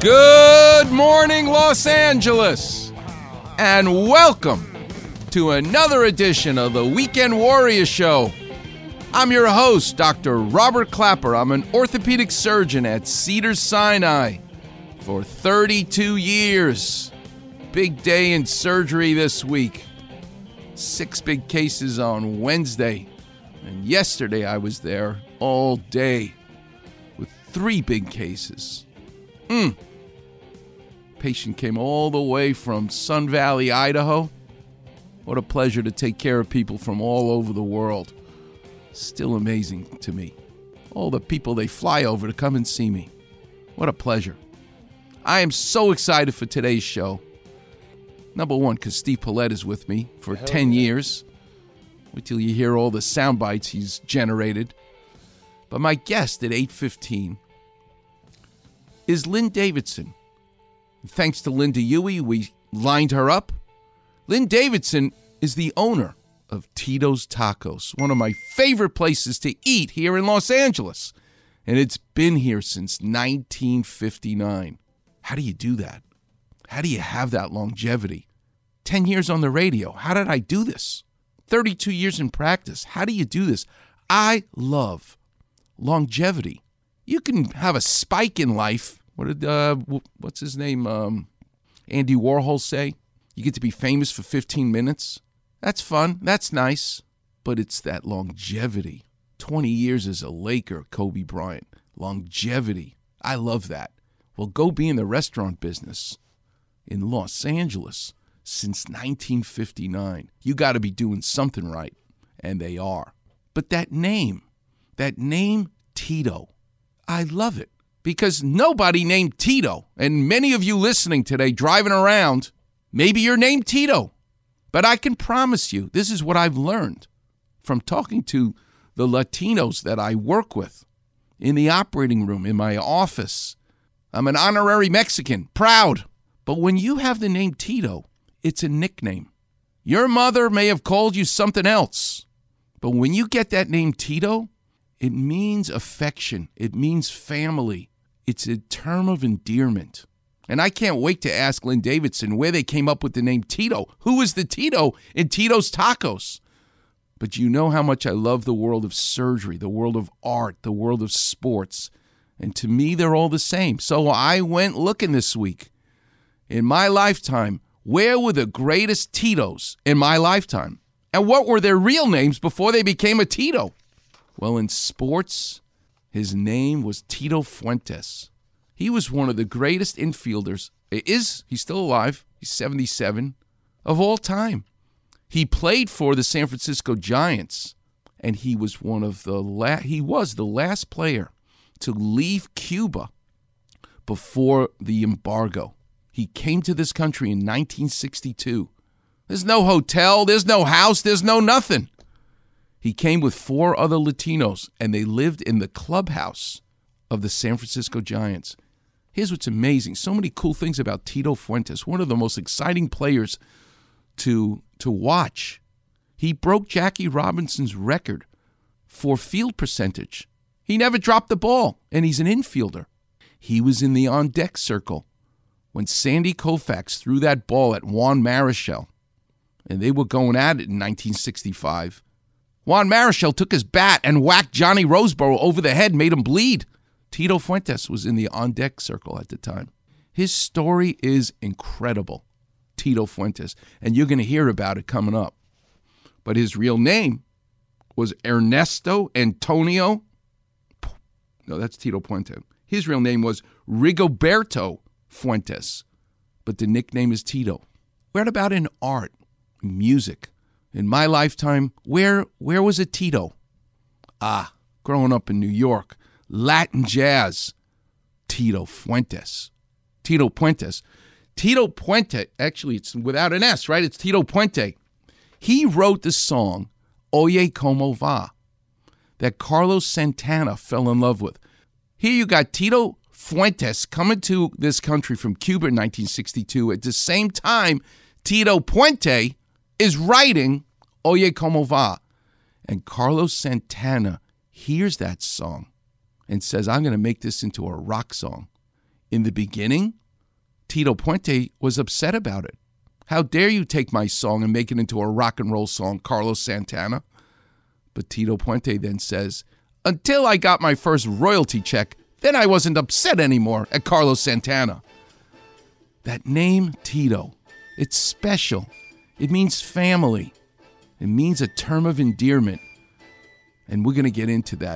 Good morning, Los Angeles, and welcome to another edition of the Weekend Warrior Show. I'm your host, Dr. Robert Klapper. I'm an orthopedic surgeon at Cedar Sinai for 32 years. Big day in surgery this week. Six big cases on Wednesday, and yesterday I was there all day with three big cases. Mm. Patient came all the way from Sun Valley, Idaho. What a pleasure to take care of people from all over the world. Still amazing to me. All the people they fly over to come and see me. What a pleasure. I am so excited for today's show. Number one, because Steve Paulette is with me for 10 years. Wait till you hear all the sound bites he's generated. But my guest at 815 is Lynn Davidson. Thanks to Linda Huey, we lined her up. Lynn Davidson is the owner of Tito's Tacos, one of my favorite places to eat here in Los Angeles. And it's been here since 1959. How do you do that? How do you have that longevity? 10 years on the radio. How did I do this? 32 years in practice. How do you do this? I love longevity. You can have a spike in life. What did uh, what's his name? Um, Andy Warhol say? You get to be famous for 15 minutes. That's fun. That's nice. But it's that longevity. 20 years as a Laker, Kobe Bryant. Longevity. I love that. Well, go be in the restaurant business in Los Angeles since 1959. You got to be doing something right. And they are. But that name, that name, Tito, I love it because nobody named Tito, and many of you listening today driving around, maybe you're named Tito. But I can promise you, this is what I've learned from talking to the Latinos that I work with in the operating room, in my office. I'm an honorary Mexican, proud. But when you have the name Tito, it's a nickname. Your mother may have called you something else, but when you get that name Tito, it means affection, it means family, it's a term of endearment. And I can't wait to ask Lynn Davidson where they came up with the name Tito. Who is the Tito in Tito's Tacos? But you know how much I love the world of surgery, the world of art, the world of sports. And to me, they're all the same. So I went looking this week. In my lifetime, where were the greatest Titos in my lifetime? And what were their real names before they became a Tito? Well, in sports, his name was Tito Fuentes. He was one of the greatest infielders. Is he's still alive? He's 77 of all time. He played for the San Francisco Giants, and he was one of the la- he was the last player to leave Cuba before the embargo. He came to this country in 1962. There's no hotel, there's no house, there's no nothing. He came with four other Latinos, and they lived in the clubhouse of the San Francisco Giants. Here's what's amazing so many cool things about Tito Fuentes, one of the most exciting players to, to watch. He broke Jackie Robinson's record for field percentage. He never dropped the ball, and he's an infielder. He was in the on deck circle when Sandy Koufax threw that ball at Juan Marichal, and they were going at it in 1965. Juan Marichal took his bat and whacked Johnny Roseboro over the head, made him bleed. Tito Fuentes was in the on deck circle at the time. His story is incredible, Tito Fuentes, and you're going to hear about it coming up. But his real name was Ernesto Antonio. No, that's Tito Puente. His real name was Rigoberto Fuentes, but the nickname is Tito. What about in art, music? In my lifetime, where where was it Tito? Ah, growing up in New York, Latin jazz, Tito Fuentes. Tito Puentes. Tito Puente, actually, it's without an S, right? It's Tito Puente. He wrote the song Oye Como Va that Carlos Santana fell in love with. Here you got Tito Fuentes coming to this country from Cuba in 1962. At the same time, Tito Puente is writing Oye Como Va. And Carlos Santana hears that song and says, I'm going to make this into a rock song. In the beginning, Tito Puente was upset about it. How dare you take my song and make it into a rock and roll song, Carlos Santana? But Tito Puente then says, Until I got my first royalty check, then I wasn't upset anymore at Carlos Santana. That name, Tito, it's special. It means family, it means a term of endearment. And we're going to get into that.